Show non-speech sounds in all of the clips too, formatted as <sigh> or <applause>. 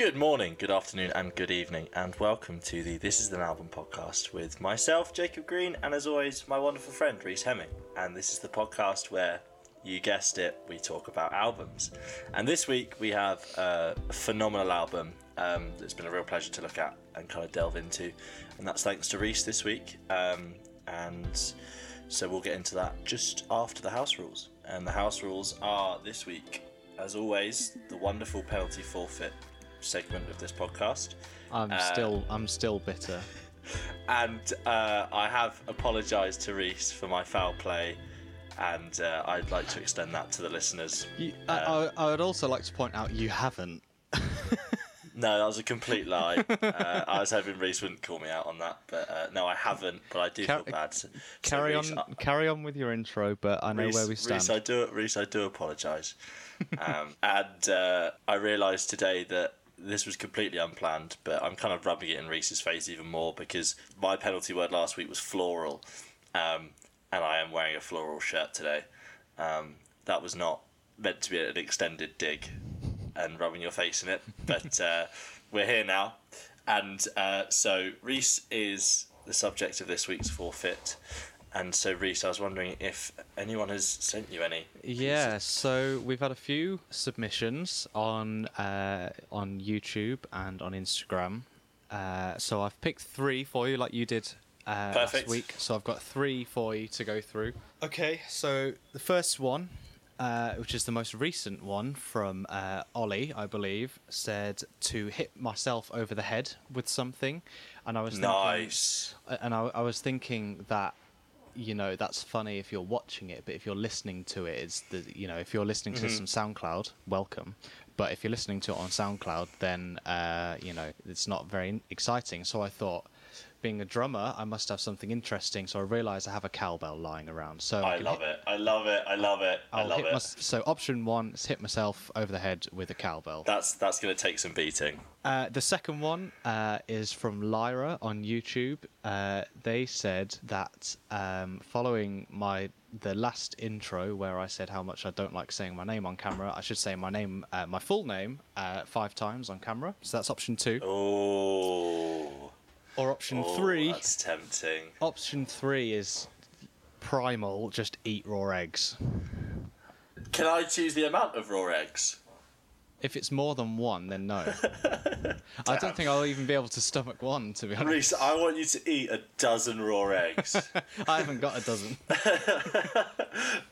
Good morning, good afternoon, and good evening, and welcome to the This Is an Album podcast with myself, Jacob Green, and as always, my wonderful friend, Reese Hemming. And this is the podcast where, you guessed it, we talk about albums. And this week we have a phenomenal album um, that's been a real pleasure to look at and kind of delve into, and that's thanks to Reese this week. Um, and so we'll get into that just after the house rules. And the house rules are this week, as always, the wonderful penalty forfeit segment of this podcast. I'm still I'm still bitter. <laughs> And uh, I have apologised to Reese for my foul play, and uh, I'd like to extend that to the listeners. You, I, I, I would also like to point out you haven't. <laughs> No, that was a complete lie. <laughs> uh, I was hoping Reese wouldn't call me out on that, but uh, no, I haven't. But I do Car- feel bad. So, Carry Reese, on, I- carry on with your intro, but I know Reese, where we stand. Reese, I do, Reese, I do apologise. um, and uh, I realised today that this was completely unplanned, but I'm kind of rubbing it in Reese's face even more because my penalty word last week was floral, um, and I am wearing a floral shirt today. Um, that was not meant to be an extended dig and rubbing your face in it, <laughs> but uh, we're here now. And uh, so Reese is the subject of this week's forfeit. And so, Reese, I was wondering if anyone has sent you any. Yeah, so we've had a few submissions on uh, on YouTube and on Instagram. Uh, so I've picked three for you, like you did uh, last Perfect. week. So I've got three for you to go through. Okay, so the first one, uh, which is the most recent one from uh, Ollie, I believe, said to hit myself over the head with something, and I was thinking, Nice. and I, I was thinking that you know that's funny if you're watching it but if you're listening to it it's the you know if you're listening to some soundcloud welcome. But if you're listening to it on soundcloud then uh, you know it's not very exciting. So i thought being a drummer i must have something interesting so i realized i have a cowbell lying around so I can love hit- it. I love it. I love it. I love it. my, so option one is hit myself over the head with a cowbell That's that's going to take some beating. Uh, the second one uh, is from Lyra on YouTube. Uh, they said that um, following my the last intro where I said how much I don't like saying my name on camera, I should say my name, uh, my full name, uh, five times on camera. So that's option two. Oh. Or option oh, three. That's tempting. Option three is primal. Just eat raw eggs. Can I choose the amount of raw eggs? If it's more than one, then no. <laughs> I don't think I'll even be able to stomach one, to be honest. Reese, I want you to eat a dozen raw eggs. <laughs> I haven't got a dozen. <laughs>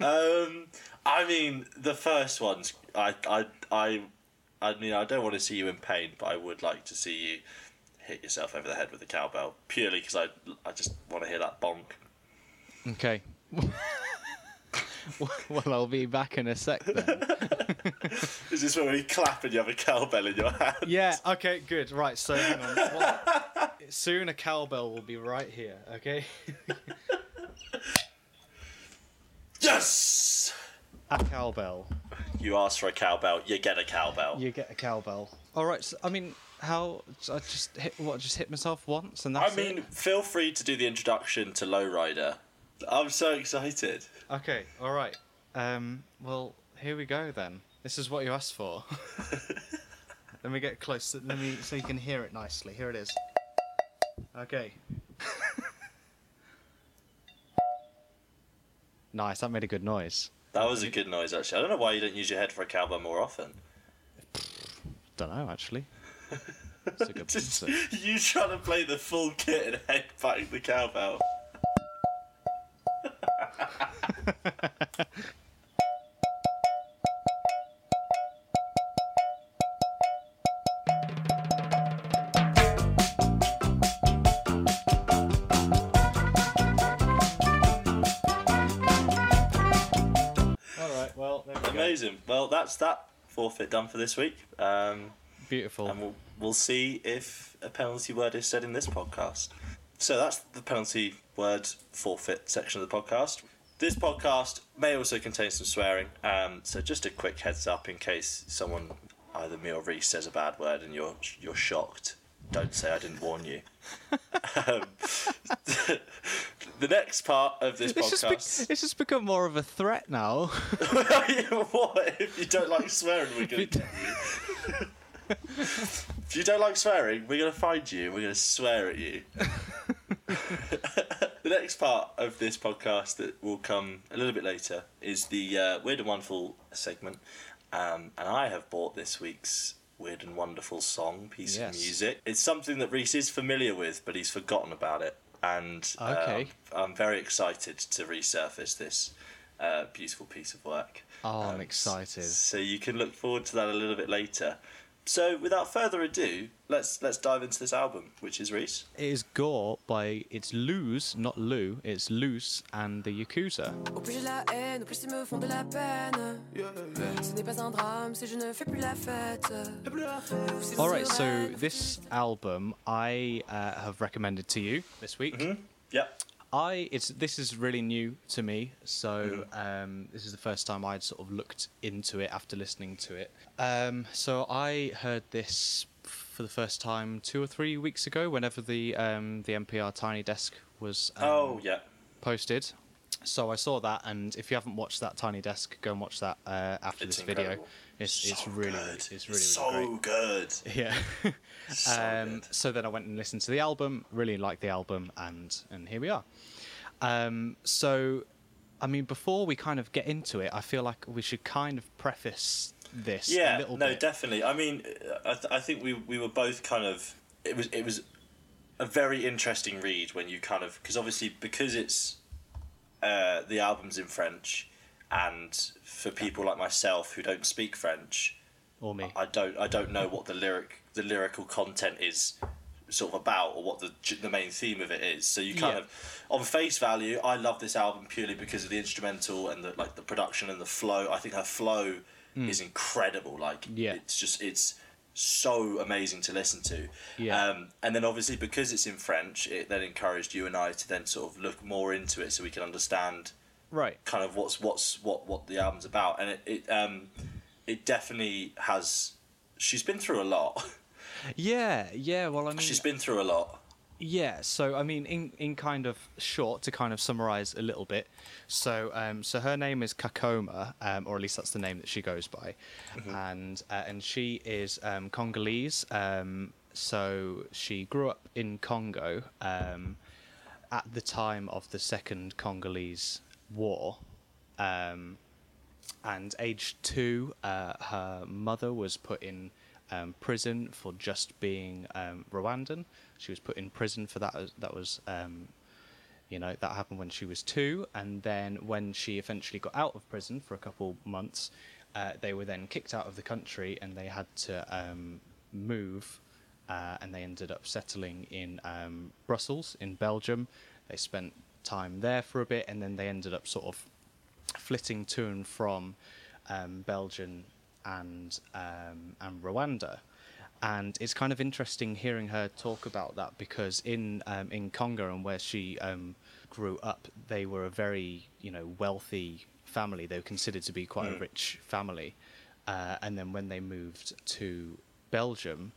um, I mean, the first ones, I, I, I, I mean, I don't want to see you in pain, but I would like to see you hit yourself over the head with a cowbell, purely because I, I just want to hear that bonk. Okay. <laughs> well, I'll be back in a sec then. <laughs> Is this where we clap and you have a cowbell in your hand? yeah, okay, good. Right, so. <laughs> Well, soon a cowbell will be right here, okay? Yes! A cowbell. You ask for a cowbell, you get a cowbell. You get a cowbell. All right, so, I mean, how. I just hit, what, just hit myself once and that's I mean, it? feel free to do the introduction to Lowrider. I'm so excited. Okay, all right. Um, well, here we go then. This is what you asked for. <laughs> let me get close. Let me so you can hear it nicely. Here it is. Okay. <laughs> nice. That made a good noise. That was a good noise, actually. I don't know why you don't use your head for a cowbell more often. Don't know actually. That's a good Just you trying to play the full kit and headbutting the cowbell. All right. Well, there we go. Amazing. Well, that's that forfeit done for this week. Um, Beautiful. and we'll, we'll see if a penalty word is said in this podcast. So that's the penalty word forfeit section of the podcast. This podcast may also contain some swearing, um, so just a quick heads up in case someone, either me or Reese, says a bad word and you're you're shocked. Don't say I didn't warn you. <laughs> um, <laughs> the next part of this It's just, podcast. be- it's just become more of a threat now. <laughs> what if you don't like swearing? We're going to if you don't like swearing, we're gonna find you. We're gonna swear at you. <laughs> the next part of this podcast that will come a little bit later is the uh, weird and wonderful segment, um, and I have bought this week's weird and wonderful song piece Yes. of music. It's something that Reese is familiar with, but he's forgotten about it, and uh, I'm very excited to resurface this uh, beautiful piece of work. Oh, I'm Um, excited. So you can look forward to that a little bit later. So without further ado, let's let's dive into this album, which is Reese. It is Gore by it's Lose, not Lou. It's Lous and the Yakuza. Au plus j'ai la haine, au plus ils me font de la peine. Ce n'est pas un drame si je ne fais plus la fête. All right, so this album I uh, have recommended to you this week. Yep. I it's this is really new to me, so um, this is the first time I'd sort of looked into it after listening to it. Um, so I heard this for the first time two or three weeks ago, whenever the um, the NPR Tiny Desk was um, oh yeah. posted. So I saw that, and if you haven't watched that Tiny Desk, go and watch that uh, after It's this video. It's So it's really good. it's really, really so great. good. <laughs> Yeah. So um, good. so then I went and listened to the album, really liked the album, and and here we are. Um, so, I mean, before we kind of get into it, I feel like we should kind of preface this a Yeah. No, bit. definitely. I mean, I, th- I think we we were both kind of. It was it was a very interesting read when you kind of because obviously because it's uh, the album's in French, and for people like myself who don't speak French, or me. I don't I don't know what the lyric the lyrical content is sort of about or what the the main theme of it is. So you kind Yeah. of on face value, I love this album purely because of the instrumental and the like the production and the flow. I think her flow is incredible. Like. Yeah. it's just it's so amazing to listen to. Yeah. Um, and then obviously because it's in French, it then encouraged you and I to then sort of look more into it so we can understand right. kind of what's what's what what the album's about and it, it um it definitely has she's been through a lot <laughs> Yeah. Yeah. Well, I mean, she's been through a lot Yeah, so I mean, in in kind of short, to kind of summarize a little bit. So, um, so her name is Kakoma, um, or at least that's the name that she goes by, and uh, and she is um, Congolese. Um, so she grew up in Congo um, at the time of the Second Congolese War. Um, and age two, uh, her mother was put in um, prison for just being um, Rwandan. She was put in prison for that. That was, um, you know, that happened when she was two. And then when she eventually got out of prison for a couple months, uh, they were then kicked out of the country and they had to um, move. Uh, and they ended up settling in um, Brussels, in Belgium. They spent time there for a bit, and then they ended up sort of flitting to and from um, Belgium and um, and Rwanda. And it's kind of interesting hearing her talk about that because in um, in Congo and where she um, grew up, they were a very you know wealthy family. They were considered to be quite a rich family. Uh, and then when they moved to Belgium,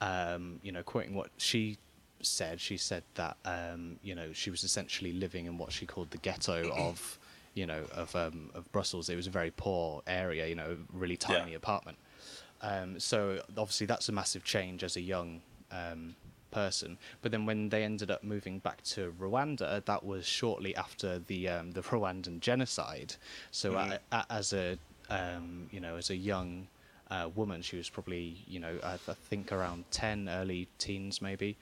um, you know, quoting what she said, she said that um, you know she was essentially living in what she called the ghetto <clears throat> of you know of um, of Brussels. It was a very poor area, you know, really tiny Yeah. apartment. Um, so obviously that's a massive change as a young um, person. But then when they ended up moving back to Rwanda, that was shortly after the um, the <laughs> Rwandan genocide. So a- as a um, you know as a young uh, woman, she was probably you know I, I think around ten, early teens maybe.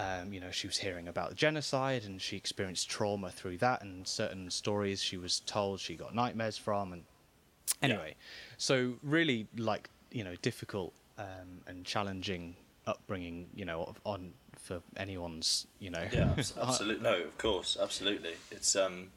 Um, you know, she was hearing about the genocide and she experienced trauma through that and certain stories she was told she got nightmares from and anyway. So really like you know difficult um, and challenging upbringing you know on for anyone's you know. Yeah. <laughs> Absolutely no of course absolutely. It's um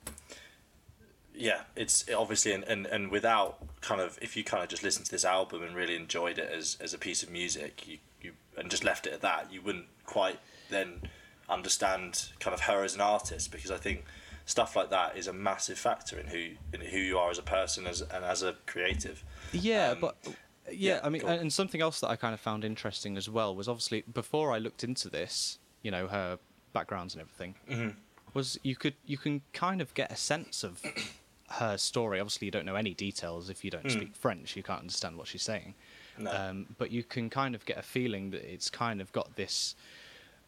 yeah it's obviously and, and and without kind of if you kind of just listened to this album and really enjoyed it as as a piece of music you you and just left it at that you wouldn't quite then understand kind of her as an artist because i think stuff like that is a massive factor in who in who you are as a person as and as a creative Yeah, Um, but yeah, yeah, I mean, and something else that I kind of found interesting as well was obviously before I looked into this, you know, her backgrounds and everything, Mm-hmm. was you could you can kind of get a sense of <coughs> her story. Obviously, you don't know any details if you Mm. don't speak French. You can't understand what she's saying, No. Um, but you can kind of get a feeling that it's kind of got this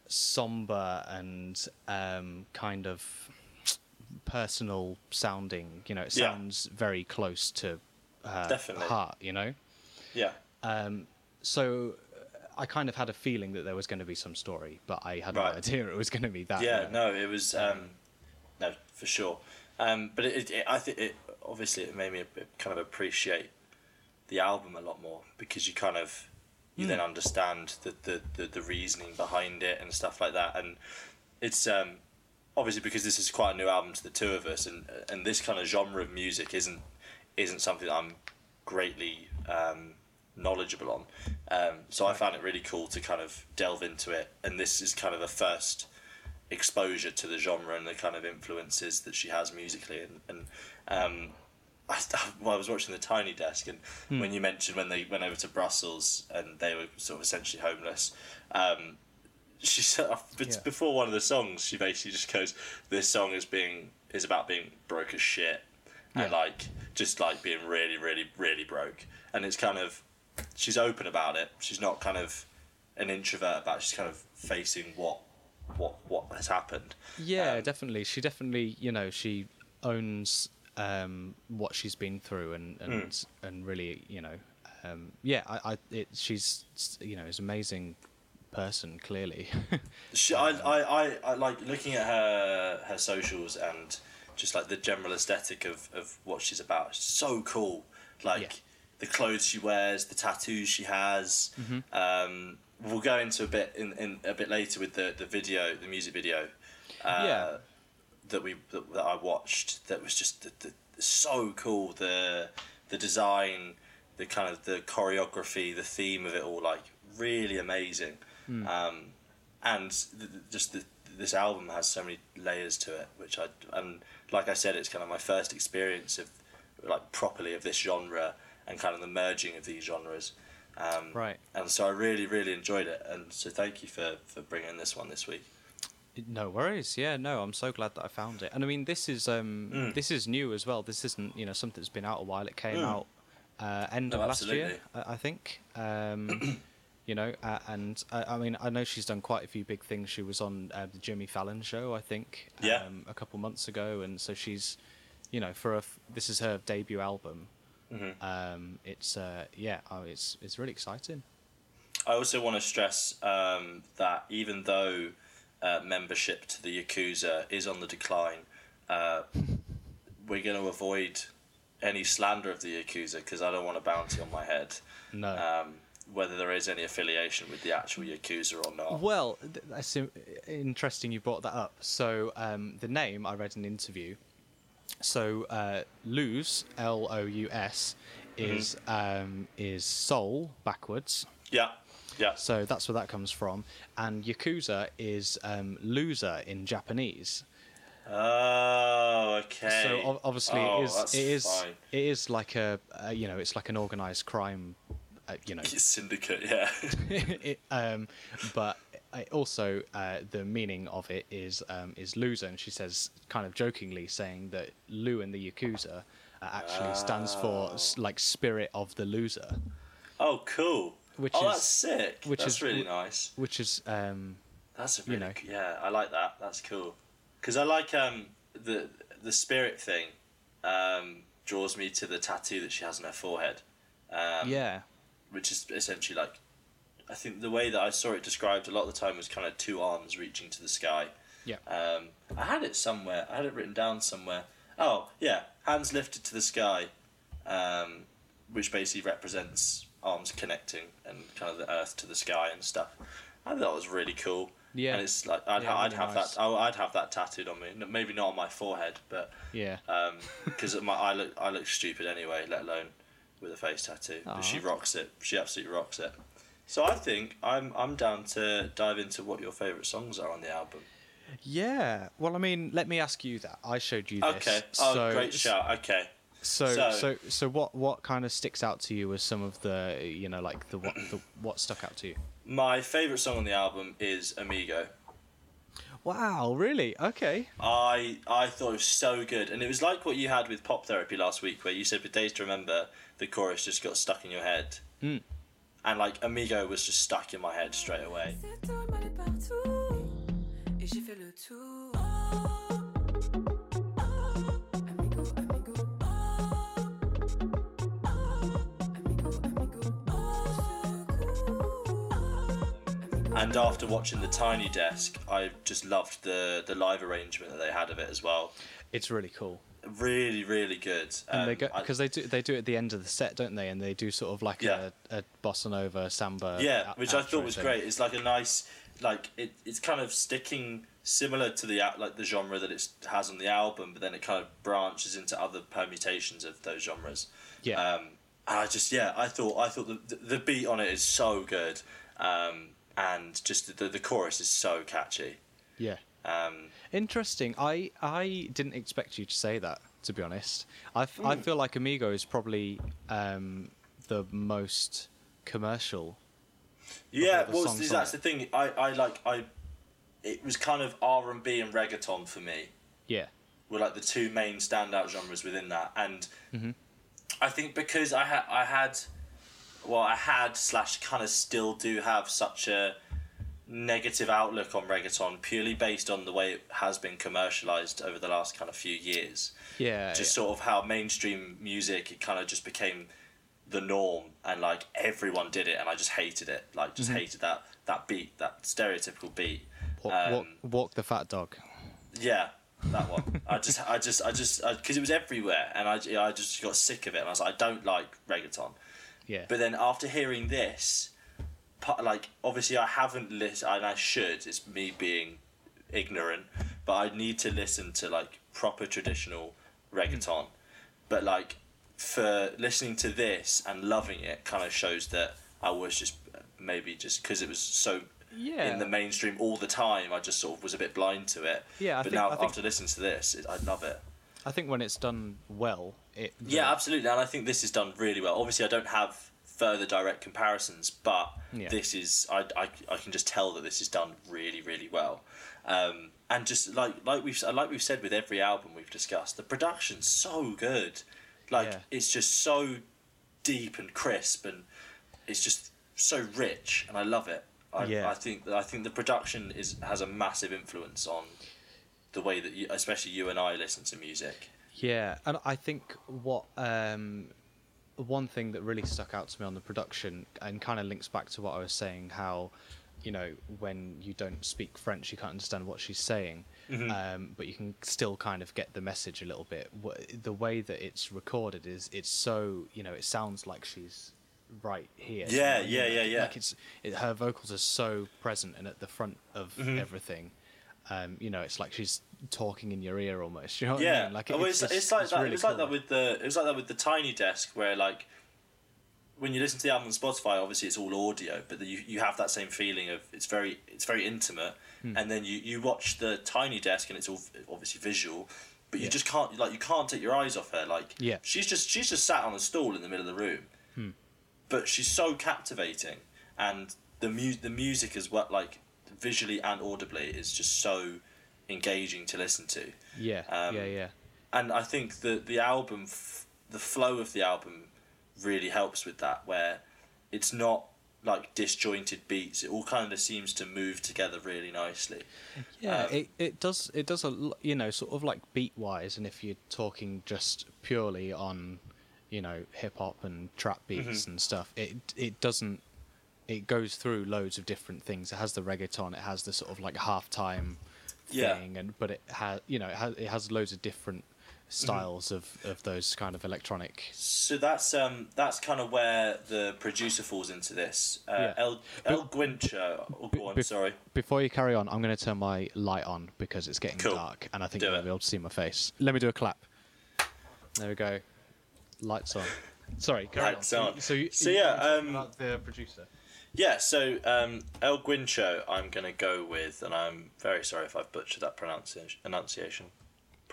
somber and um, kind of personal sounding. You know, it Yeah. sounds very close to her Definitely. heart. You know, Yeah. um, so uh, I kind of had a feeling that there was going to be some story, but I had Right. no idea it was going to be that. yeah, you know. no, it was um, no for sure. Um, but it, it, I think it obviously it made me kind of appreciate the album a lot more because you kind of you then understand the, the, the, the reasoning behind it and stuff like that. And it's um, obviously because this is quite a new album to the two of us and and this kind of genre of music isn't isn't something that I'm greatly um, knowledgeable on. Um, so I found it really cool to kind of delve into it. And this is kind of the first exposure to the genre and the kind of influences that she has musically. And, and um, I, <laughs> well, I was watching the Tiny Desk and when you mentioned when they went over to Brussels and they were sort of essentially homeless um, she <laughs> said Yeah. before one of the songs she basically just goes this song is being is about being broke as shit and like just like being really really really broke and it's kind of she's open about it she's not kind of an introvert about it. she's kind of facing what what what has happened Yeah, Um, definitely. She definitely, you know, she owns um, what she's been through, and and Hmm. and really, you know, um, yeah, I, I it, she's, you know, is an amazing person. Clearly, <laughs> She, I, I, I, I like looking at her her socials and just like the general aesthetic of, of what she's about. It's so cool. Like Yeah. the clothes she wears, the tattoos she has. Mm-hmm. Um, we'll go into a bit in, in a bit later with the, the video, the music video. Uh, Yeah. That we that, that I watched. That was just the, the, so cool. The the design, the kind of the choreography, the theme of it all. Like really amazing. Um, and th- th- just the, this album has so many layers to it, which I and like I said, it's kind of my first experience of like properly of this genre and kind of the merging of these genres. Um, Right. And so I really, really enjoyed it, and so thank you for for bringing this one this week. No worries. Yeah, no, I'm so glad that I found it. And I mean, this is um, Mm. this is new as well. This isn't, you know, something that's been out a while. It came Mm. out uh, end No, of last year, absolutely. I, think. Um, <clears throat> you know, uh, and I, I mean, I know she's done quite a few big things. She was on uh, the Jimmy Fallon show, I think, Yeah. um, a couple months ago, and so she's, you know, for a f- this is her debut album. Mhm. Um, it's uh, yeah, oh, it's it's really exciting. I also want to stress um, that even though uh, membership to the Yakuza is on the decline, uh, we're going to avoid any slander of the Yakuza because I don't want a bounty on my head. No. Um, whether there is any affiliation with the actual Yakuza or not. Well, that's interesting you brought that up. So um, the name I read in an interview. So uh, Lous L O U S is um, is soul backwards. Yeah, yeah. So that's where that comes from. And Yakuza is um, loser in Japanese. Oh, okay. So ob- obviously Oh, it is it is, fine. it is like a uh, you know it's like an organized crime. Uh, you know, <laughs> Syndicate, yeah. <laughs> it, um, but also uh, the meaning of it is um, is loser, and she says kind of jokingly saying that Lu in the Yakuza uh, actually stands for like spirit of the loser, oh, cool. Which oh, is- that's sick. which that's is- really nice. which is um, That's a you really know. yeah. I like that. That's cool. Because I like um the the spirit thing, um draws me to the tattoo that she has on her forehead. Um, yeah, Which is essentially like, I think the way that I saw it described a lot of the time was kind of two arms reaching to the sky. yeah, Um, I had it somewhere. I had it written down somewhere. Oh yeah, hands lifted to the sky, um, which basically represents arms connecting and kind of the earth to the sky and stuff. I thought that was really cool. Yeah. and it's like I'd, Yeah, I'd really have nice. that. I- I'd have that tattooed on me. Maybe not on my forehead, but yeah. Um, <laughs> because my I look I look stupid anyway, let alone with a face tattoo. But she rocks it. She absolutely rocks it. So I think I'm I'm down to dive into what your favourite songs are on the album. Yeah. Well, I mean, let me ask you that. I showed you this. Okay. Oh, so, great shout. Okay. So, So- so, so, what, what kind of sticks out to you as some of the, you know, like the what, the what stuck out to you? My favourite song on the album is Amigo. Wow, really? Okay. I I thought it was so good, and it was like what you had with Pop Therapy last week, where you said with Days to Remember, the chorus just got stuck in your head. Mm. and like Amigo was just stuck in my head straight away. And after watching the Tiny Desk, I just loved the the live arrangement that they had of it as well. It's really cool. Really, really good. And they Um, go because they do they do it at the end of the set, don't they? And they do sort of like Yeah. a, a bossa nova samba. yeah, out- which I thought was thing. great. It's like a nice, like it, it's kind of sticking similar to the like the genre that it has on the album, but then it kind of branches into other permutations of those genres. Yeah, Um, and I just yeah, I thought I thought the the beat on it is so good, um, and just the the chorus is so catchy. yeah. Um, Interesting. I I didn't expect you to say that. To be honest, i feel like Amigo is probably um, the most commercial. yeah, well, songs that's it. the thing. I, I like I, it was kind of R and B and reggaeton for me. Yeah, were like the two main standout genres within that, and Mm-hmm. I think because I had I had, well, I had slash kind of still do have such a negative outlook on reggaeton purely based on the way it has been commercialized over the last kind of few years. yeah. Just yeah. sort of how mainstream music it kind of just became the norm and like everyone did it and I just hated it like just Mm-hmm. hated that that beat that stereotypical beat Walk, um, walk, walk the fat dog. yeah, that one. I just, I just, I just, because it was everywhere, and I, I just got sick of it, and I was like, I don't like reggaeton. Yeah, But then after hearing this, like obviously I haven't listened, and I should. It's me being ignorant, but I need to listen to like proper traditional reggaeton. Hmm. But like for listening to this and loving it, kind of shows that I was just maybe just because it was so Yeah. in the mainstream all the time. I just sort of was a bit blind to it. Yeah, I but think- now I think- after listening to this, it, I love it. I think when it's done well, it Yeah, absolutely, and I think this is done really well. Obviously, I don't have further direct comparisons, but Yeah. this is I, I, I can just tell that this is done really really well. Um, and just like like we've like we've said with every album we've discussed, the production's so good. Like Yeah. it's just so deep and crisp, and it's just so rich, and I love it. I, Yeah. I think I think the production is has a massive influence on the way that you, especially you and I listen to music. Yeah, and I think what um, one thing that really stuck out to me on the production and kind of links back to what I was saying, how you know when you don't speak French, you can't understand what she's saying, um, but you can still kind of get the message a little bit. The way that it's recorded is it's so you know it sounds like she's right here. you Yeah, know yeah, yeah, yeah. Like it's it, her vocals are so present and at the front of Mm-hmm. everything. Um, you know, it's like she's talking in your ear almost. <laughs> You know what I yeah, mean? Like well, it's, it's, it's like it's that. really it was like that with the. It was like that with the Tiny Desk, where like when you listen to the album on Spotify, obviously it's all audio, but you you have that same feeling of it's very it's very intimate, Hmm. and then you you watch the Tiny Desk and it's all obviously visual. But you Yeah. just can't like you can't take your eyes off her. Like Yeah. she's just she's just sat on a stool in the middle of the room, Hmm. but she's so captivating, and the mu- the music is what like visually and audibly is just so engaging to listen to Yeah, Um, yeah, yeah. and I think the the album, f- the flow of the album, really helps with that. Where it's not like disjointed beats; it all kind of seems to move together really nicely. Yeah, um, it, it does it does a you know sort of like beat wise, and if you're talking just purely on you know hip hop and trap Mm-hmm. beats and stuff, it it doesn't. It goes through loads of different things. It has the reggaeton. It has the sort of like halftime thing, Yeah. thing, and but it has you know it has it has loads of different Mm-hmm. styles of, of those kind of electronic. So that's um that's kind of where the producer falls into this. Uh, Yeah. El El Guincho. Oh, go on, sorry. Before you carry on, I'm going to turn my light on because it's getting Cool. dark, and I think Do you'll it. be able to see my face. Let me do a clap. There we go. Lights on. Sorry, carry Lights on. on. So, you, So, you- yeah, um, about the producer. Yeah, so um, El Guincho, I'm gonna go with, and I'm very sorry if I've butchered that pronunciation. Enunciation.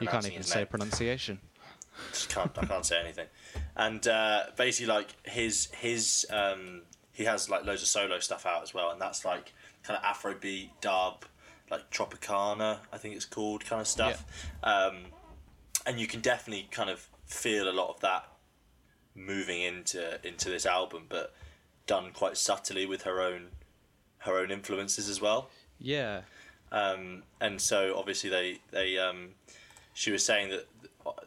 You can't even say pronunciation. just can't I can't say anything. And uh, basically, like his his um, he has like loads of solo stuff out as well, and that's like kind of Afrobeat, dub, like Tropicana, I think it's called, kind of stuff. Um, and you can definitely kind of feel a lot of that moving into into this album, but done quite subtly with her own her own influences as well. Yeah. Um, and so obviously they they um, she was saying that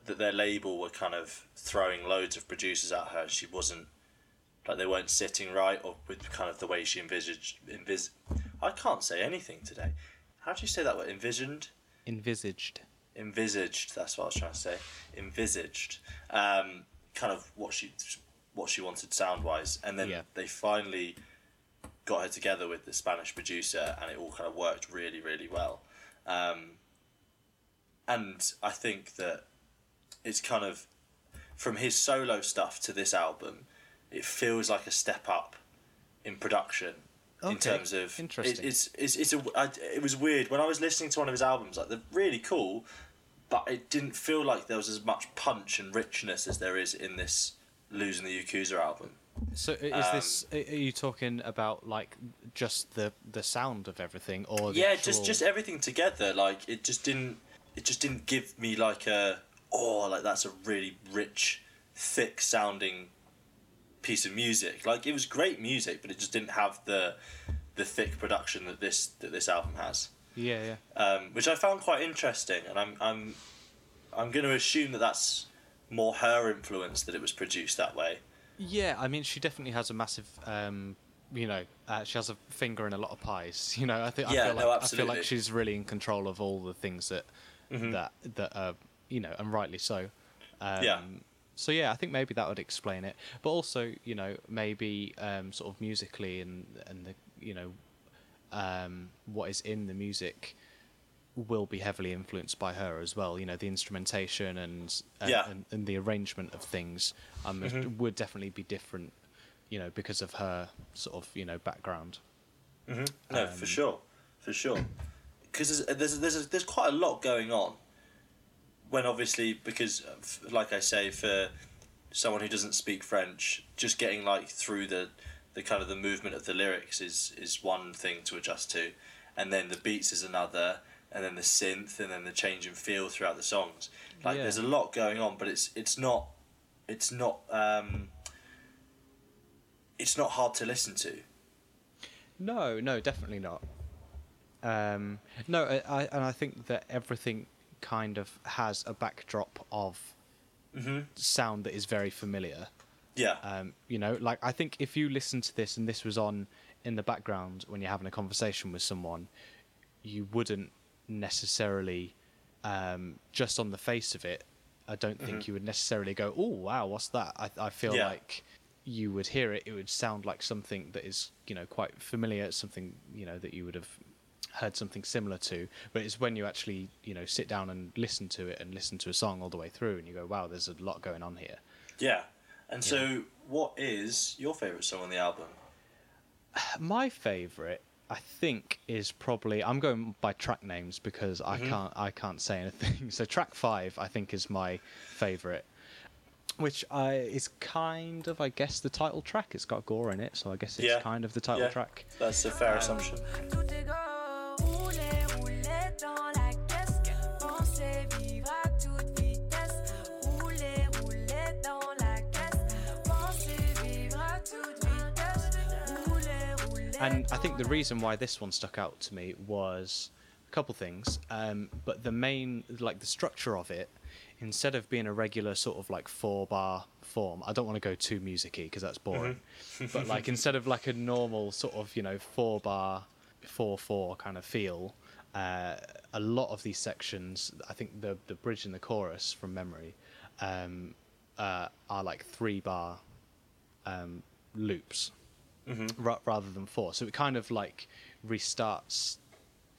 that their label were kind of throwing loads of producers at her. She wasn't like they weren't sitting right or with kind of the way she envisaged envis I can't say anything today. How do you say that word? Envisioned? Envisaged. Envisaged, that's what I was trying to say. Envisaged. Um, kind of what she what she wanted sound wise. And then Yeah. they finally got her together with the Spanish producer and it all kind of worked really, really well. Um, and I think that it's kind of from his solo stuff to this album, it feels like a step up in production in terms of interesting. It, it's it's it's a I, it was weird when I was listening to one of his albums. Like they're really cool, but it didn't feel like there was as much punch and richness as there is in this losing the Yakuza album. So is this? Um, a- Are you talking about like just the the sound of everything, or yeah, actual... just just everything together. Like it just didn't it just didn't give me like a oh like that's a really rich, thick sounding piece of music. Like it was great music, but it just didn't have the the thick production that this that this album has. Yeah, yeah. um, which I found quite interesting, and I'm I'm I'm going to assume that that's more her influence that it was produced that way. Yeah, I mean, she definitely has a massive, um, you know, uh, she has a finger in a lot of pies. <laughs> You know, I think Yeah, I feel no, like, I feel like she's really in control of all the things that Mm-hmm. that that are, you know, and rightly so. Um, Yeah. So yeah, I think maybe that would explain it. But also, you know, maybe um, sort of musically and and the you know, um, what is in the music will be heavily influenced by her as well. You know, the instrumentation and and, Yeah. and, and the arrangement of things um, Mm-hmm. would definitely be different. You know, because of her sort of you know background. No, for sure, for sure. Because there's there's there's, there's quite a lot going on. When obviously, because uh, like I say, for someone who doesn't speak French, just getting like through the the kind of the movement of the lyrics is is one thing to adjust to, and then the beats is another, and then the synth, and then the change in feel throughout the songs. Like Yeah. there's a lot going on, but it's it's not it's not um, it's not hard to listen to. No, no, definitely not. Um, no, I, I, and I think that everything kind of has a backdrop of Mm-hmm. sound that is very familiar. Yeah. Um, you know, like I think if you listen to this and this was on in the background when you're having a conversation with someone, you wouldn't necessarily, um, just on the face of it, I don't think you would necessarily go, "Oh, wow, what's that?" I, I feel Mm-hmm. Yeah. like you would hear it; it would sound like something that is, you know, quite familiar, something you know that you would have heard something similar to. But it's when you actually, you know, sit down and listen to it and listen to a song all the way through, and you go, "Wow, there's a lot going on here." Yeah. And so, what is your favourite song on the album? <sighs> My favourite, I think, is probably I'm going by track names because I mm-hmm. can't I can't say anything. <laughs> So track five, I think, is my favourite, which I is kind of I guess the title track. It's got gore in it, so I guess it's Yeah. kind of the title Yeah. track. That's a fair um, assumption. And I think the reason why this one stuck out to me was a couple things. Um, but the main, like the structure of it, instead of being a regular sort of like four bar form, I don't want to go too musicy because that's boring. but like <laughs> instead of like a normal sort of you know four bar, four four kind of feel. Uh, a lot of these sections, I think the the bridge and the chorus from memory, um, uh, are like three bar um, loops ra- rather than four. So it kind of like restarts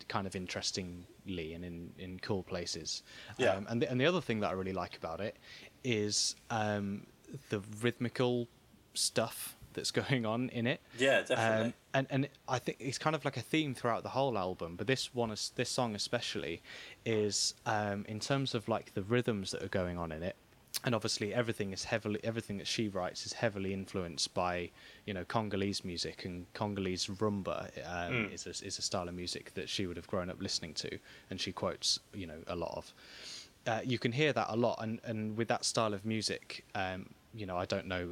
kind of interestingly and in, in cool places. Yeah. Um, and, the, and the other thing that I really like about it is um, the rhythmical stuff that's <laughs> going on in it. Yeah, definitely. Um, and and I think it's kind of like a theme throughout the whole album, but this one, this song especially, is um, in terms of like the rhythms that are going on in it, and obviously everything is heavily everything that she writes is heavily influenced by you know Congolese music and Congolese rumba um, is a, is a style of music that she would have grown up listening to, and she quotes you know a lot of. Uh, you can hear that a lot, and, and with that style of music, um, you know, I don't know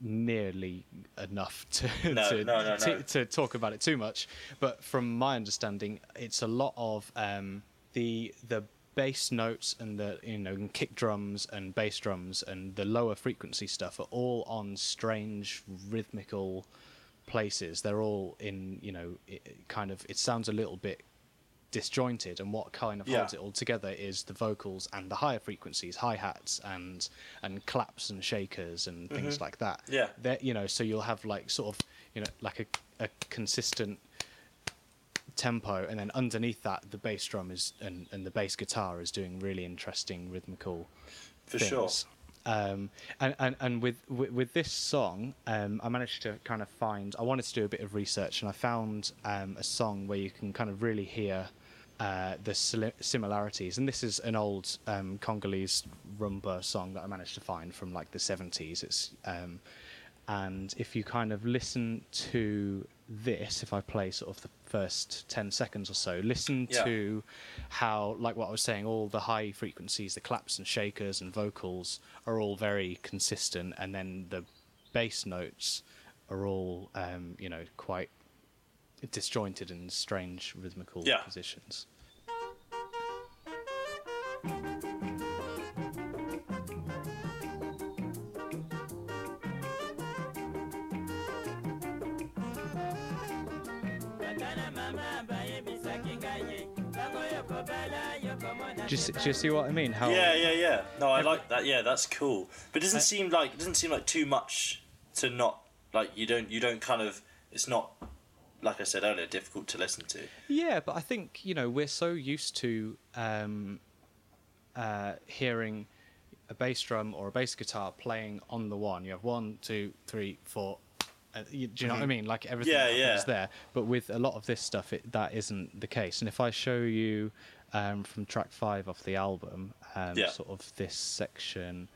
nearly enough to No, to, no, no, to, to talk about it too much. But from my understanding, it's a lot of um, the the bass notes and the you know and kick drums and bass drums and the lower frequency stuff are all on strange rhythmical places. They're all in you know kind of it sounds a little bit disjointed and what kind of Yeah. holds it all together is the vocals and the higher frequencies hi hats and and claps and shakers and things like that Mm-hmm. Yeah. They're- you know so you'll have like sort of you know like a, a consistent tempo and then underneath that the bass drum is and, and the bass guitar is doing really interesting rhythmical For things. sure. Um, and, and and with, with with this song, um, I managed to kind of find. I wanted to do a bit of research, and I found um, a song where you can kind of really hear uh, the similarities. And this is an old um, Congolese rumba song that I managed to find from like the seventies. It's um, and if you kind of listen to this, if I play sort of the first 10 seconds or so, listen Yeah. to how, like what I was saying, all the high frequencies, the claps and shakers and vocals are all very consistent, and then the bass notes are all, um, you know, quite disjointed and strange rhythmical Yeah. positions. Do you, see, do you see what I mean? How Yeah, yeah, yeah. No, I like that. Yeah, that's cool. But it doesn't seem like it doesn't seem like too much to not like you don't you don't kind of it's not like I said earlier difficult to listen to. Yeah, but I think you know we're so used to um, uh, hearing a bass drum or a bass guitar playing on the one. You have one, two, three, four. Uh, you, do you know what I mean? Like everything Yeah, yeah. there. But with a lot of this stuff, it, that isn't the case. And if I show you um, from track five off the album, um, Yeah. sort of this section.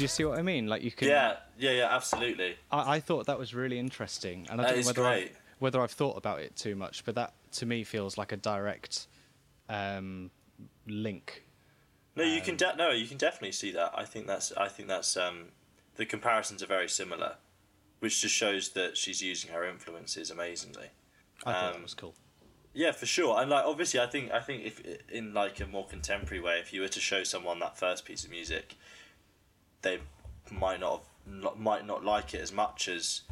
Do you see what I mean? Like you can. Yeah, yeah, yeah, absolutely. I, I thought that was really interesting, and I That don't know whether. I've, whether I've thought about it too much, but that to me feels like a direct um, link. No, you can de- no, you can definitely see that. I think that's I think that's um, the comparisons are very similar, which just shows that she's using her influences amazingly. I thought that Um, was cool. Yeah, for sure. And like obviously, I think I think if in like a more contemporary way, if you were to show someone that first piece of music, they might not have, might not like it as much as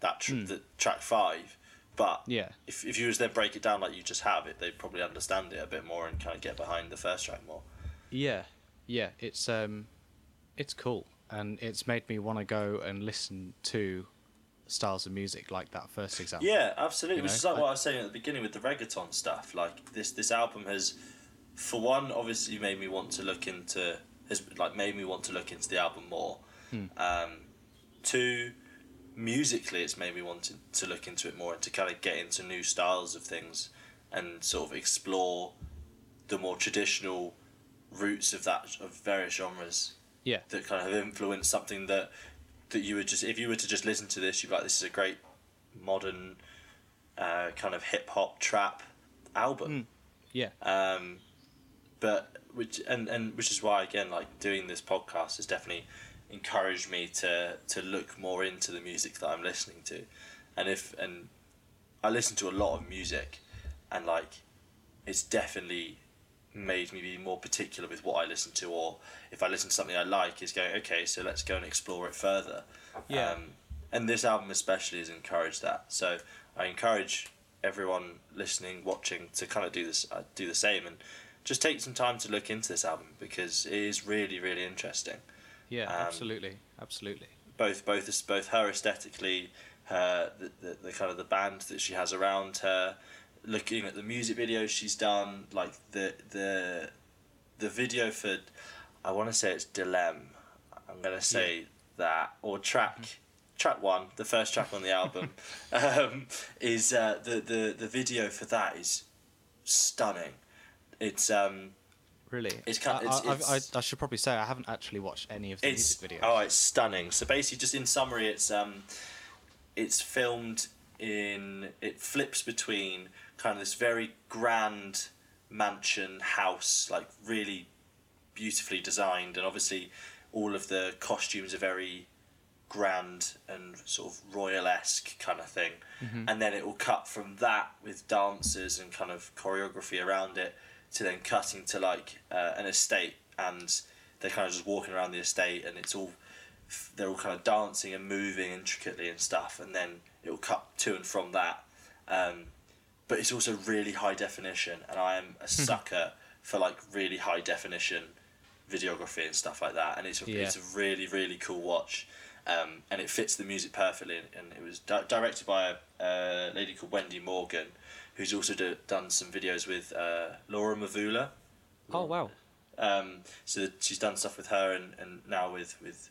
that tr- the track five. But Yeah. if if you was then break it down like you just have it, they'd probably understand it a bit more and kind of get behind the first track more. Yeah, yeah, it's um, it's cool, and it's made me want to go and listen to styles of music like that first example. Yeah, absolutely. You Which know, is like I- what I was saying at the beginning with the reggaeton stuff. Like this, this album has, for one, obviously made me want to look into has like made me want to look into the album more. Hmm. Um, two, musically, it's made me want to, to look into it more and to kind of get into new styles of things and sort of explore the more traditional roots of that of various genres yeah, that kind of have influenced something that that you would just if you were to just listen to this you'd be like this is a great modern uh, kind of hip hop trap album yeah, um, but which and, and which is why again like doing this podcast has definitely encouraged me to to look more into the music that I'm listening to. And if and I listen to a lot of music and like it's definitely made me be more particular with what I listen to or if I listen to something I like is going okay so let's go and explore it further. Yeah. um, and this album especially has encouraged that. So I encourage everyone listening watching to kind of do this uh, do the same and just take some time to look into this album because it is really really interesting yeah, um, absolutely, absolutely. both both both her aesthetically, her the, the, the kind of the band that she has around her, looking at the music videos she's done, like the the the video for, I want to say it's Dilemme, I'm gonna say that or track track one, the first track on the album, <laughs> um, is uh, the the the video for that is stunning. It's um Really? It's kind- I, it's- I, it's- I, I should probably say I haven't actually watched any of the it's music videos. oh it's stunning. So basically, just in summary, it's um it's filmed in it flips between kind of this very grand mansion house, like really beautifully designed, and obviously all of the costumes are very grand and sort of royal esque kind of thing. And then it will cut from that with dancers and kind of choreography around it to then cutting to like uh, an estate and they're kind of just walking around the estate and it's all they're all kind of dancing and moving intricately and stuff and then it will cut to and from that. Um, but it's also really high definition and i am a sucker for like really high definition videography and stuff like that and it's a, Yeah. it's a really really cool watch. Um, and it fits the music perfectly and, and it was di- directed by a, a lady called wendy morgan who's also do, done some videos with uh, Laura Mvula oh wow. um, so she's done stuff with her and, and now with with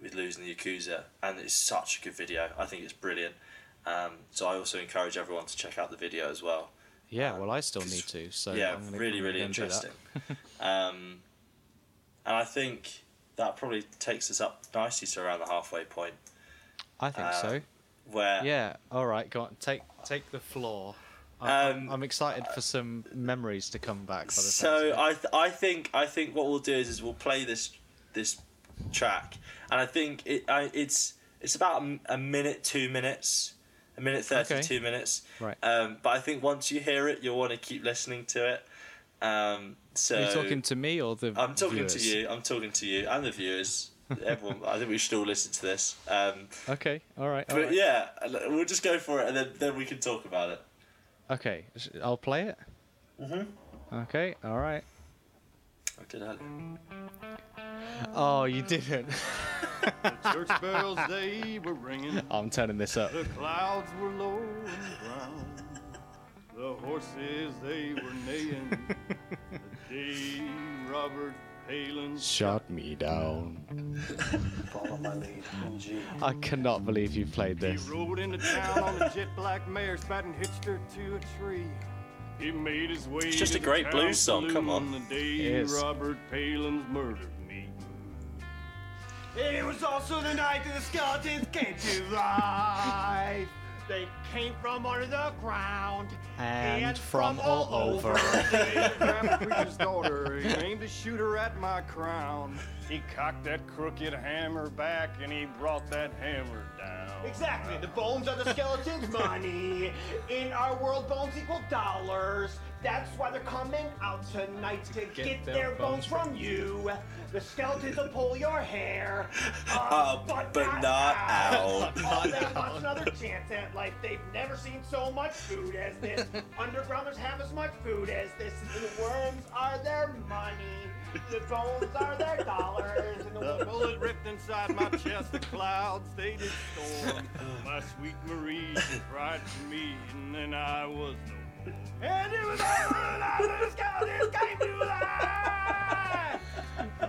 with Lous and the Yakuza, and it's such a good video. I think it's brilliant. Um, so I also encourage everyone to check out the video as well. Yeah, well, I still need to. So yeah, I'm gonna, really, really interesting. <laughs> um, and I think that probably takes us up nicely to around the halfway point, I think Uh, so. where Yeah. All right. Go on. Take take the floor. Um, I'm excited for some memories to come back. By the sounds So. I th- I think I think what we'll do is, is we'll play this this track, and I think it I, it's it's about a, a minute, two minutes, a minute thirty two Okay. minutes. Right. Um, but I think once you hear it, you'll want to keep listening to it. Um, so Are you talking to me or the? I'm talking viewers? to you. I'm talking to you and the viewers. Everyone, I think we should all listen to this. Um, Okay. All right. All but right. yeah, we'll just go for it, and then then we can talk about it. Okay. I'll play it. Mhm. Okay. All right. I did earlier. Oh, you didn't. Church <laughs> bells they were ringing, I'm turning this up. the clouds were low and brown. The horses they were neighing, <laughs> the day Robert Shut me down. Follow my lead. I cannot believe you played He this. rode into town on a jet black mare, spat and hitched her to a tree. He made his way. It's just to a the great town blues song, come on. saloon The day It is. Robert Palins murdered me. It was also the night that the skeletons came to life. They came from under the ground And from all over. They grabbed the preacher's daughter. He aimed to shoot her at my crown. He cocked that crooked hammer back and he brought that hammer down. Exactly. The bones are the skeleton's money. In our world, bones equal dollars. That's why they're coming out tonight to get, their, bones from you. The skeletons will pull your hair. Uh, but not out. Oh, they want another chance at life. They've never seen so much food as this. <laughs> Undergrounders have as much food as this. The worms are their money. The bones are their <laughs> dollars. And The the bullet ripped inside my chest, the clouds they did storm. <laughs> My sweet Marie cried for me, and then I was no more. And it was over and out the skeletons came to life.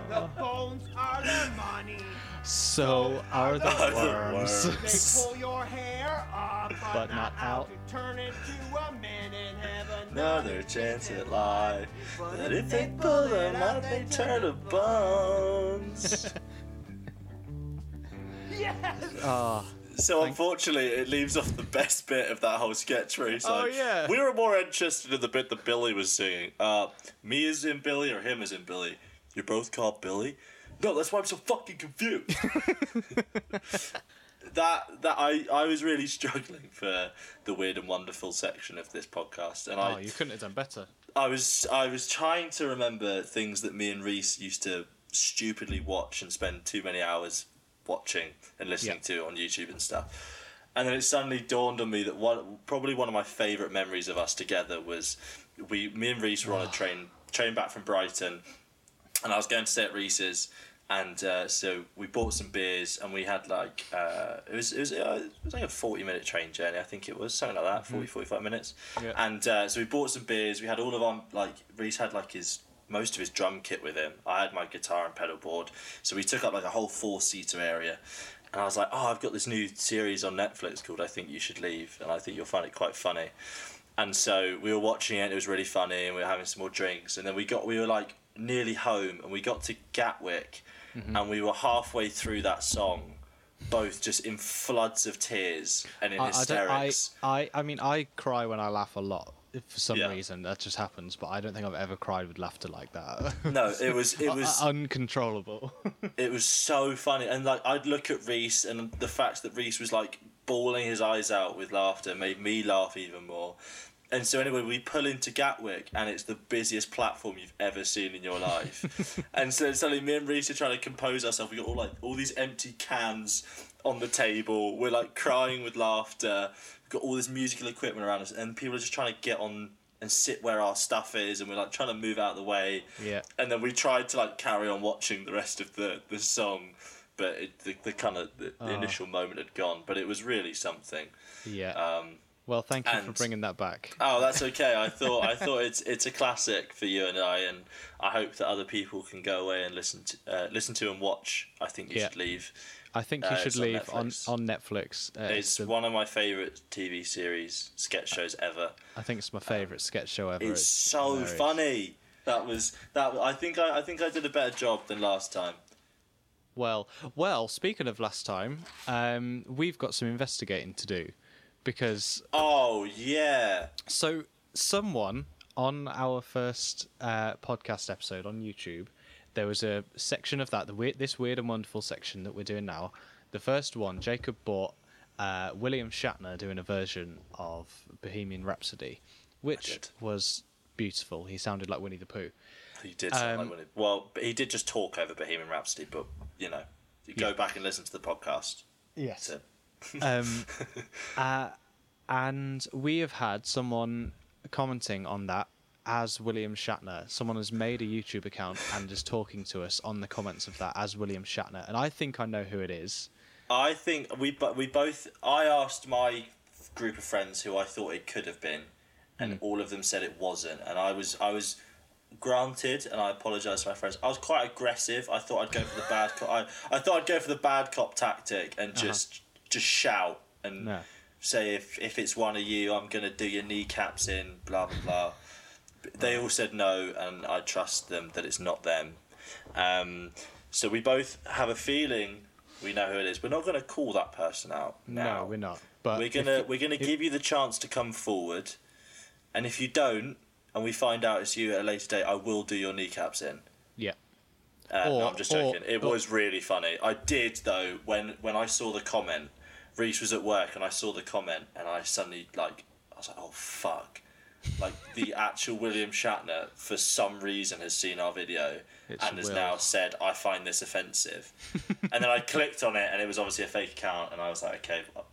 The bones are their money. So are the the worms. worms. They pull your hair up, but, But not out. To turn into a man and have Another chance at life. But if they pull them out, they turn to bones. <laughs> Yes. Ah, So unfortunately, it leaves off the best bit of that whole sketch where he's Oh, like, yeah. we were more interested in the bit that Billy was singing. Uh, me is in Billy or him is in Billy? You're both called Billy? No, that's why I'm so fucking confused. <laughs> that that I, I was really struggling for the weird and wonderful section of this podcast, and oh, I you couldn't have done better. I was I was trying to remember things that me and Reese used to stupidly watch and spend too many hours watching and listening to on YouTube and stuff. And then it suddenly dawned on me that one probably one of my favourite memories of us together was we me and Reese were on a train train back from Brighton and I was going to stay at Reese's and uh, so we bought some beers and we had like uh, it was it was, uh, it was like a 40 minute train journey I think it was something like that 40 45 minutes Yeah. and uh, so we bought some beers we had all of our like Reese had like his most of his drum kit with him I had my guitar and pedal board so we took up like a whole four seater area and I was like, "Oh, I've got this new series on Netflix called I Think You Should Leave, and I think you'll find it quite funny." And so we were watching it. It was really funny, and we were having some more drinks. And then we got we were like nearly home, and we got to Gatwick, mm-hmm. and we were halfway through that song, both just in floods of tears and in I, I, I, hysterics. I, I mean, I cry when I laugh a lot for some Yeah. reason. That just happens, but I don't think I've ever cried with laughter like that. <laughs> no, it was it was uncontrollable. <laughs> it was so funny, and like I'd look at Reese, and the fact that Reese was like bawling his eyes out with laughter made me laugh even more. And so anyway, we pull into Gatwick, and it's the busiest platform you've ever seen in your life. <laughs> and so suddenly, me and Reese are trying to compose ourselves. We got all like all these empty cans on the table. We're like crying with laughter. Got all this musical equipment around us, and people are just trying to get on and sit where our stuff is, and we're like trying to move out of the way. Yeah. And then we tried to like carry on watching the rest of the the song, but it, the the kind of the, the Oh. initial moment had gone. But it was really something. yeah. Um, well, thank you for bringing that back. Oh, that's <laughs> okay. I thought I thought it's it's a classic for you and I, and I hope that other people can go away and listen to uh, listen to and watch. I think you Yeah. should leave. I think uh, you should leave on Netflix. on Netflix. Uh, It's the- one of my favorite TV series sketch shows ever. I think it's my favorite sketch show ever. It's so hilarious. funny. That was that. I think I I think I did a better job than last time. Well, well. Speaking of last time, um, we've got some investigating to do because Oh yeah. so someone on our first uh, podcast episode on YouTube, there was a section of that the weird, this weird and wonderful section that we're doing now. The first one, Jacob bought uh, William Shatner doing a version of Bohemian Rhapsody, which was beautiful. He sounded like Winnie the Pooh. He did sound Um, like of, well, he did just talk over Bohemian Rhapsody, but you know, you go Yeah. back and listen to the podcast. Yes. <laughs> Um, uh, and we have had someone commenting on that as William Shatner. Someone has made a YouTube account and is talking to us on the comments of that as William Shatner, and I think I know who it is. I think we but we both. I asked my group of friends who I thought it could have been, and Hmm. all of them said it wasn't. And I was I was granted, and I apologise to my friends. I was quite aggressive. I thought I'd go for the <laughs> bad cop. I, I thought I'd go for the bad cop tactic and just just shout and No. say if if it's one of you, I'm gonna do your kneecaps in. Blah blah blah. They all said no, and I trust them that it's not them. Um, so we both have a feeling we know who it is. We're not going to call that person out now. No, we're not. But We're gonna you- we're gonna if- give you the chance to come forward, and if you don't, and we find out it's you at a later date, I will do your kneecaps in. Yeah. Uh, no, I'm just or- joking. it or- was really funny. I did though when when I saw the comment. Reese was at work and I saw the comment and I suddenly like I was like, oh fuck. Like the actual William Shatner for some reason has seen our video It's and has Will. now said I find this offensive. <laughs> and then I clicked on it and it was obviously a fake account and I was like, okay, well,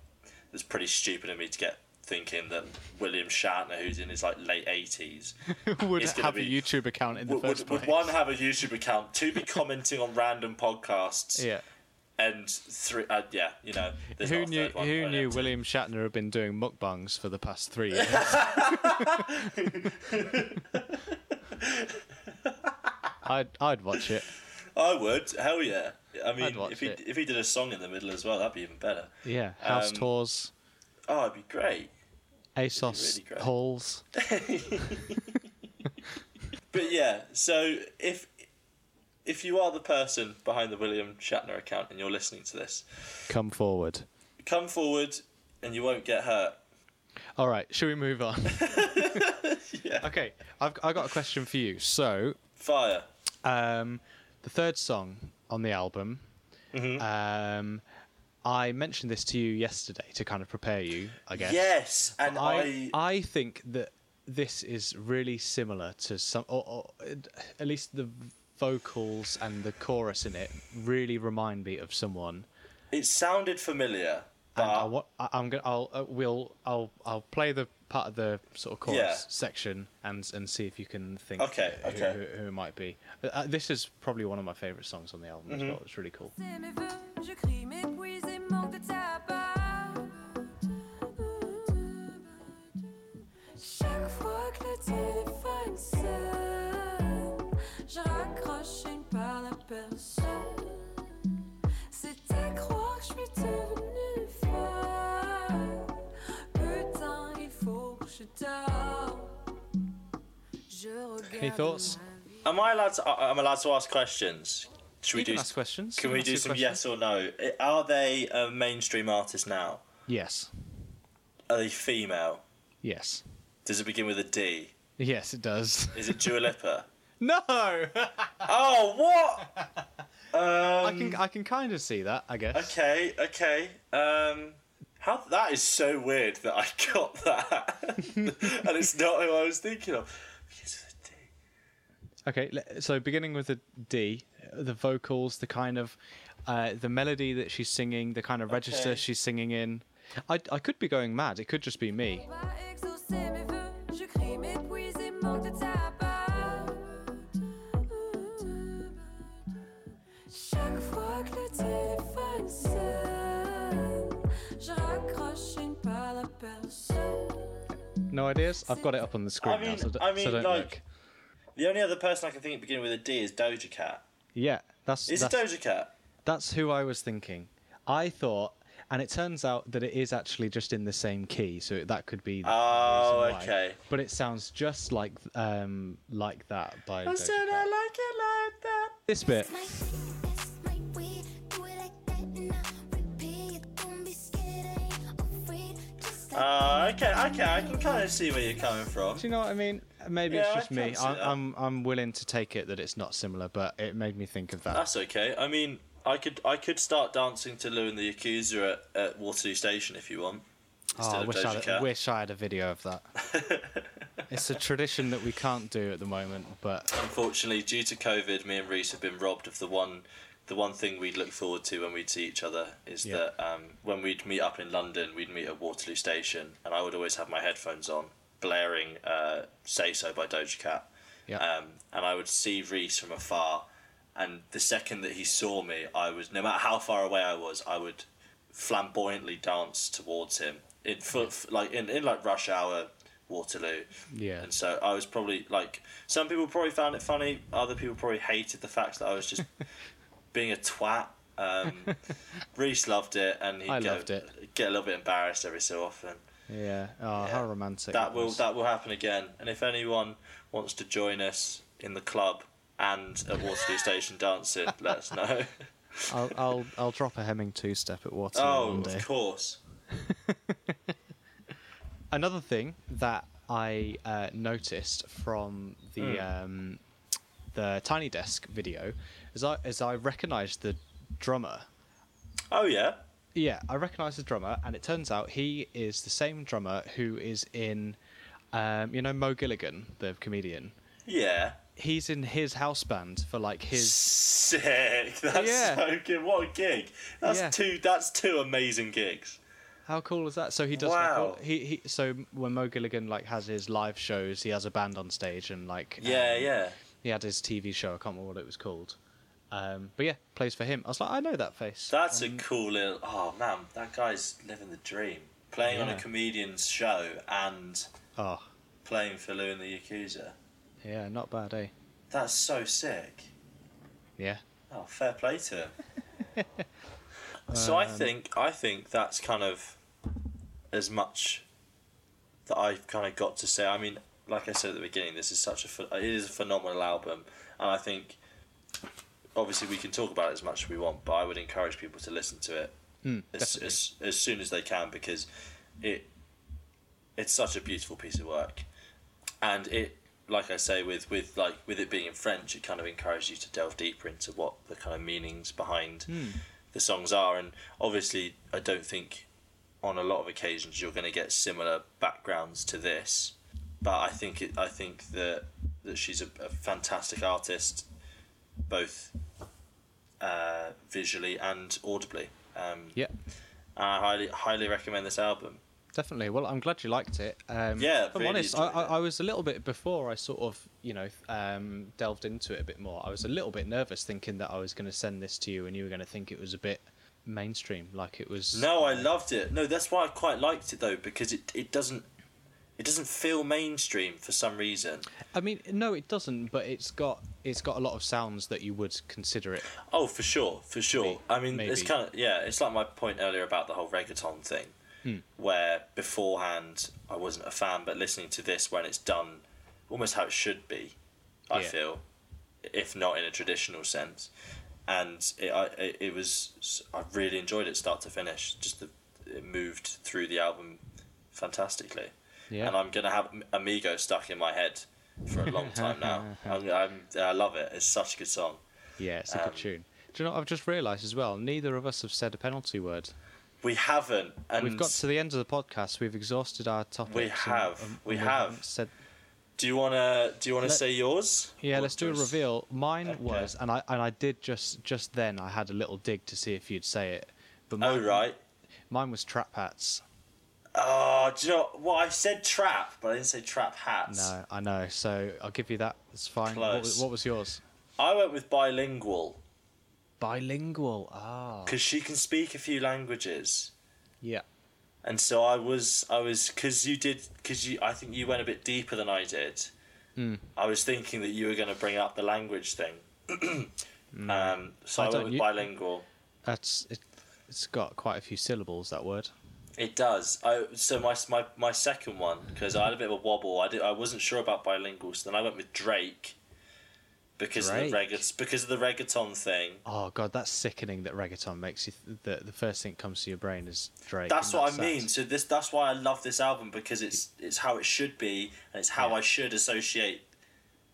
it's pretty stupid of me to get thinking that William Shatner, who's in his like late eighties, <laughs> would It's have be- a YouTube account in the would, first would, would one have a YouTube account, two be commenting on random podcasts, <laughs> yeah. And three, uh, yeah, you know, Who knew? one, Who right? knew William Shatner had been doing mukbangs for the past three years? <laughs> I'd I'd watch it. I would, hell yeah. I mean, if he it. if he did a song in the middle as well, that'd be even better. Yeah, house Um, tours, Oh, it'd be great. ASOS really great. halls. <laughs> But yeah, so if if you are the person behind the William Shatner account and you're listening to this, Come forward. come forward and you won't get hurt. All right, shall we move on? <laughs> Yeah. Okay, I've I got a question for you. So, Fire. um, the third song on the album, Mm-hmm. um, I mentioned this to you yesterday to kind of prepare you, I guess. Yes, and I, I, I think that this is really similar to some, or, or at least the vocals and the chorus in it really remind me of someone. it sounded familiar, but And I, wa- I, I'm gonna, I'll, uh, we'll, I'll, I'll play the part of the sort of chorus Yeah. section and and see if you can think Okay, who, okay. who, who it might be. Uh, Uh, this is probably one of my favorite songs on the album Mm-hmm. as well. It's really cool. C'est mes vœux, je crie mes puis et manque de ta part. Chaque fois que le téléphone sonne, je raccroche et ne parle à personne. C'est à croire que je suis devenue folle. Putain, il faut que je dors. Je regarde Any thoughts? Am I allowed to? Uh, I- I'm allowed to ask questions. Should we do? can ask questions. Can You we do some questions. yes or no? Are they a mainstream artist now? Yes. Are they female? Yes. Does it begin with a D? Yes, it does. Is it Dua Lipa? <laughs> no. <laughs> oh, what? Um, I can I can kind of see that. I guess. Okay, okay. Um, how that is so weird that I <laughs> got that, and it's not who I was thinking of. Begins with a D. Okay, so beginning with the D, the vocals, the kind of, uh, the melody that she's singing, the kind of register Okay. she's singing in. I, I could be going mad. It could just be me. No ideas. I've got it up on the screen I mean, now, so, d- I mean, so don't like, look. the only other person I can think of beginning with a D is Doja Cat. Yeah, that's Is it that's, Doja Cat? that's who I was thinking. I thought, and it turns out that it is actually just in the same key, so that could be. the Oh, reason why. okay. But it sounds just like um like that by. I Doja said I like it like that. This bit. Uh, okay, okay, I can kind of see where you're coming from. Do you know what I mean? Maybe Yeah, it's just me. I. I'm I'm willing to take it that it's not similar, but it made me think of that. That's okay. I mean, I could I could start dancing to Lou and the Yakuza at, at Waterloo Station if you want. oh, I of wish I, had, wish I had a video of that. <laughs> it's a tradition that we can't do at the moment, but Unfortunately, due to COVID, me and Reese have been robbed of the one, the one thing we'd look forward to when we'd see each other is Yeah. that um, when we'd meet up in London, we'd meet at Waterloo Station, and I would always have my headphones on, blaring uh, "Say So" by Doja Cat, yeah. um, and I would see Reese from afar, and the second that he saw me, I was no matter how far away I was, I would flamboyantly dance towards him in full, like in, in like rush hour Waterloo. yeah. And so I was probably like some people probably found it funny, other people probably hated the fact that I was just <laughs> being a twat. Um, <laughs> Reese loved it, and he'd I get, loved it. get a little bit embarrassed every so often. Yeah. Oh, Yeah. how romantic. That will that will happen again. And if anyone wants to join us in the club and at Waterloo <laughs> Station dancing, let us know. <laughs> I'll I'll I'll drop a Hemming two step at Waterloo oh, one day. of course. Another thing that I uh, noticed from the Hmm. um, the Tiny Desk video is I is I recognised the drummer Oh yeah. Yeah, I recognise the drummer, and it turns out he is the same drummer who is in, um, you know, Mo Gilligan, the comedian. Yeah. He's in his house band for like his. Sick. <laughs> That's Yeah. so good. What a gig. That's Yeah. two. That's two amazing gigs. How cool is that? So he does. Wow. he he. So when Mo Gilligan like has his live shows, he has a band on stage, and like. Yeah, um, yeah. He had his TV show. I can't remember what it was called. Um, but yeah, plays for him. I was like, I know that face. That's Um, a cool little. Oh man, that guy's living the dream. Playing on a comedian's show and Oh, playing for Lou and the Yakuza. yeah, not bad, eh? That's so sick. Yeah. Oh, fair play to him. <laughs> so I Um, think I think that's kind of as much that I've kind of got to say. I mean, like I said at the beginning, this is such a it is a phenomenal album, and I think obviously we can talk about it as much as we want, but I would encourage people to listen to it Mm, as, as, as soon as they can because it it's such a beautiful piece of work. And it like I say with with like with it being in French it kind of encourages you to delve deeper into what the kind of meanings behind Hmm. the songs are. And obviously I don't think on a lot of occasions you're going to get similar backgrounds to this but I think it I think that that she's a, a fantastic artist both uh, visually and audibly um, Yeah. I highly highly recommend this album. Definitely. Well, I'm glad you liked it. Um, Yeah, if I'm really honest, I, I. I was a little bit before I sort of, you know, um, delved into it a bit more. I was a little bit nervous, thinking that I was going to send this to you, and you were going to think it was a bit mainstream, like it was. No, I loved it. No, that's why I quite liked it though because it, it doesn't it doesn't feel mainstream for some reason. I mean, no, it doesn't. But it's got it's got a lot of sounds that you would consider it. Oh, for sure, for sure. Maybe- I mean, it's kind of yeah. It's like my point earlier about the whole reggaeton thing, Hmm. where beforehand I wasn't a fan, but listening to this when it's done, almost how it should be, I Yeah. feel, if not in a traditional sense, and it I it, it was I really enjoyed it start to finish. Just the it moved through the album fantastically, Yeah. and I'm gonna have Amigo stuck in my head for a long time now. <laughs> I'm, I'm, I love it. It's such a good song. Yeah, it's a Um, good tune. Do you know what I've just realised as well? Neither of us have said a penalty word. We haven't, and We've got to the end of the podcast. We've exhausted our topics. We have, and we we have. Said, Do you wanna do you wanna Let- say yours? yeah, Or let's do a reveal. Mine Okay. was, and I and I did just just then. I had a little dig to see if you'd say it, but Oh right. mine was trap hats. Oh, do you know well I said trap, but I didn't say trap hats. No, I know. So I'll give you that. It's fine. What was, Close. what was yours? I went with bilingual Bilingual. Ah. because she can speak a few languages, Yeah. and so I was I was because you did because you I think you went a bit deeper than I did. Hmm. I was thinking that you were going to bring up the language thing. <clears throat> um, so I I, don't- went with you- bilingual. That's it. It's got quite a few syllables. That word. It does. I so my my my second one because I had a bit of a wobble. I did. I wasn't sure about bilingual, so then I went with Drake because of the Drake? regga- because of the reggaeton thing. Oh god, that's sickening. That reggaeton makes you. Th- the the first thing that comes to your brain is Drake. That's what I sad. mean. So this that's why I love this album because it's it's how it should be and it's how Yeah. I should associate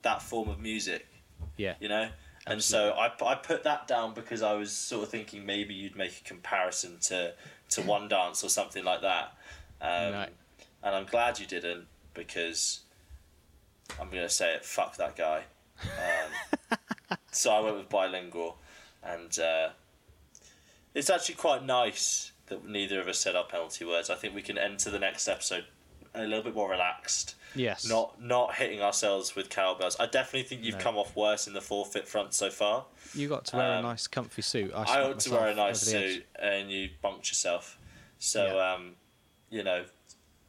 that form of music. Yeah. You know. And so I, I put that down because I was sort of thinking maybe you'd make a comparison to, to One Dance or something like that. Um, No. And I'm glad you didn't because I'm going to say it, fuck that guy. Um, <laughs> so I went with bilingual. And uh, it's actually quite nice that neither of us said our penalty words. I think we can enter the next episode a little bit more relaxed Yes. not not hitting ourselves with cowbells. I definitely think you've No. come off worse in the forfeit front so far. You got to wear Um, a nice, comfy suit. I, I ought to wear a nice suit and you bunked yourself. So Yeah. um, you know,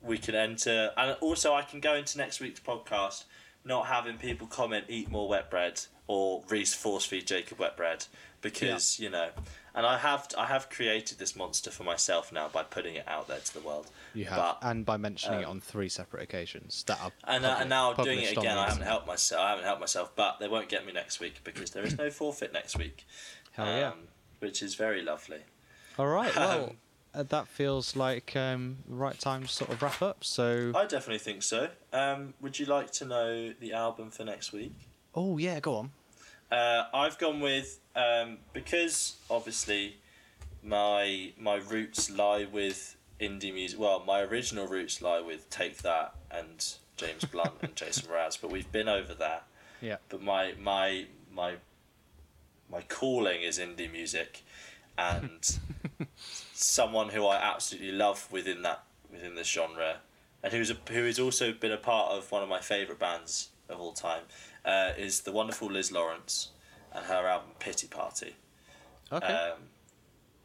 we can enter and also I can go into next week's podcast not having people comment eat more wet bread or Reese force feed Jacob wet bread because, you know and I have I have created this monster for myself now by putting it out there to the world. You have, But- and by mentioning it um, on three separate occasions that are. And, uh, and now I'm doing it again. I haven't helped myself. I haven't helped myself, but they won't get me next week because there is no <coughs> forfeit next week. Hell yeah! um, Which is very lovely. All right. Well, um, uh, that feels like um, the right time to sort of wrap up. So. I definitely think so. Um, would you like to know the album for next week? Oh yeah, go on. Uh, I've gone with um, because obviously my my roots lie with indie music. Well, my original roots lie with Take That and James Blunt and Jason <laughs> Mraz, but we've been over that. Yeah. But my my my my calling is indie music, and <laughs> someone who I absolutely love within that within this genre, and who's a, who has also been a part of one of my favorite bands of all time, uh, is the wonderful Liz Lawrence, and her album Pity Party. Okay. Um,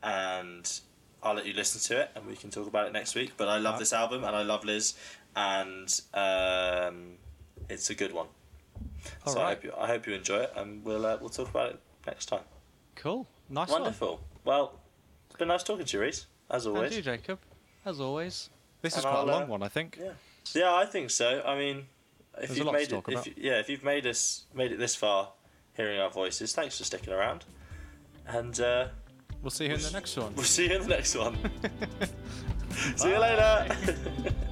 and I'll let you listen to it, and we can talk about it next week. But I love Uh, this album, and I love Liz, and um, it's a good one. All so I hope you, I hope you enjoy it, and we'll uh, we'll talk about it next time. cool. Nice one. Wonderful. Well, it's been nice talking to you, Reese, as And always. you, Jacob. As always. This is quite a I'll, long uh, one, I think. Yeah. Yeah, I think so. I mean, if There's you've made it, if yeah, if you've made us made it this far, hearing our voices, thanks for sticking around, and uh, We'll see you in the next one. we'll see you in the next one. <laughs> see you later. <laughs>